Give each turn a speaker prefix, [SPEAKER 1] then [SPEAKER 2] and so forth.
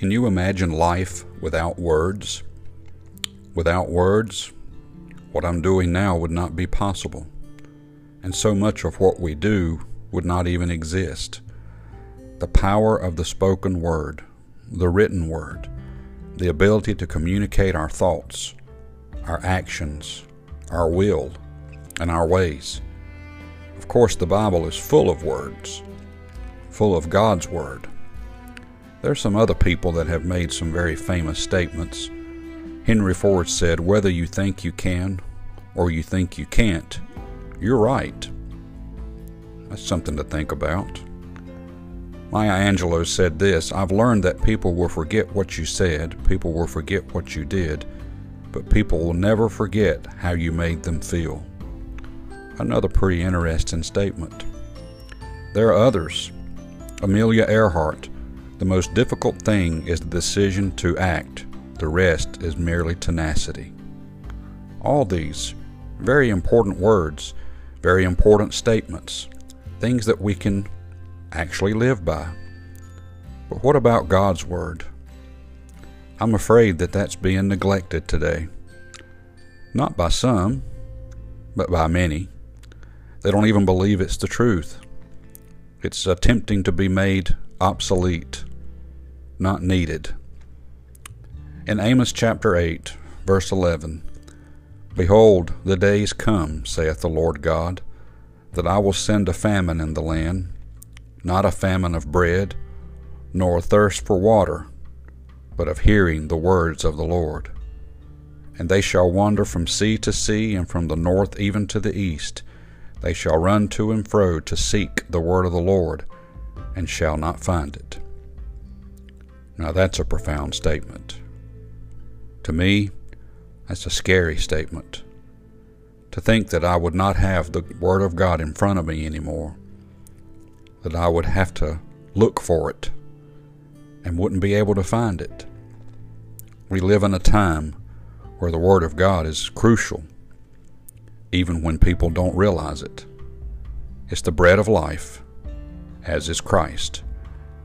[SPEAKER 1] Can you imagine life without words? Without words, what I'm doing now would not be possible, and so much of what we do would not even exist. The power of the spoken word, the written word, the ability to communicate our thoughts, our actions, our will, and our ways. Of course, the Bible is full of words, full of God's Word. There are some other people that have made some very famous statements. Henry Ford said, Whether you think you can or you think you can't, you're right. That's something to think about. Maya Angelou said this I've learned that people will forget what you said, people will forget what you did, but people will never forget how you made them feel. Another pretty interesting statement. There are others. Amelia Earhart, the most difficult thing is the decision to act, the rest is merely tenacity. All these, very important words, very important statements, things that we can actually live by. But what about God's Word? I'm afraid that that's being neglected today. Not by some, but by many. They don't even believe it's the truth. It's attempting to be made obsolete, not needed. In Amos chapter 8, verse 11, Behold, the days come, saith the Lord God, that I will send a famine in the land, not a famine of bread, nor a thirst for water, but of hearing the words of the Lord. And they shall wander from sea to sea, and from the north even to the east. They shall run to and fro to seek the word of the Lord, and shall not find it. Now that's a profound statement. To me, that's a scary statement. To think that I would not have the Word of God in front of me anymore, that I would have to look for it and wouldn't be able to find it. We live in a time where the Word of God is crucial, even when people don't realize it. It's the bread of life, as is Christ.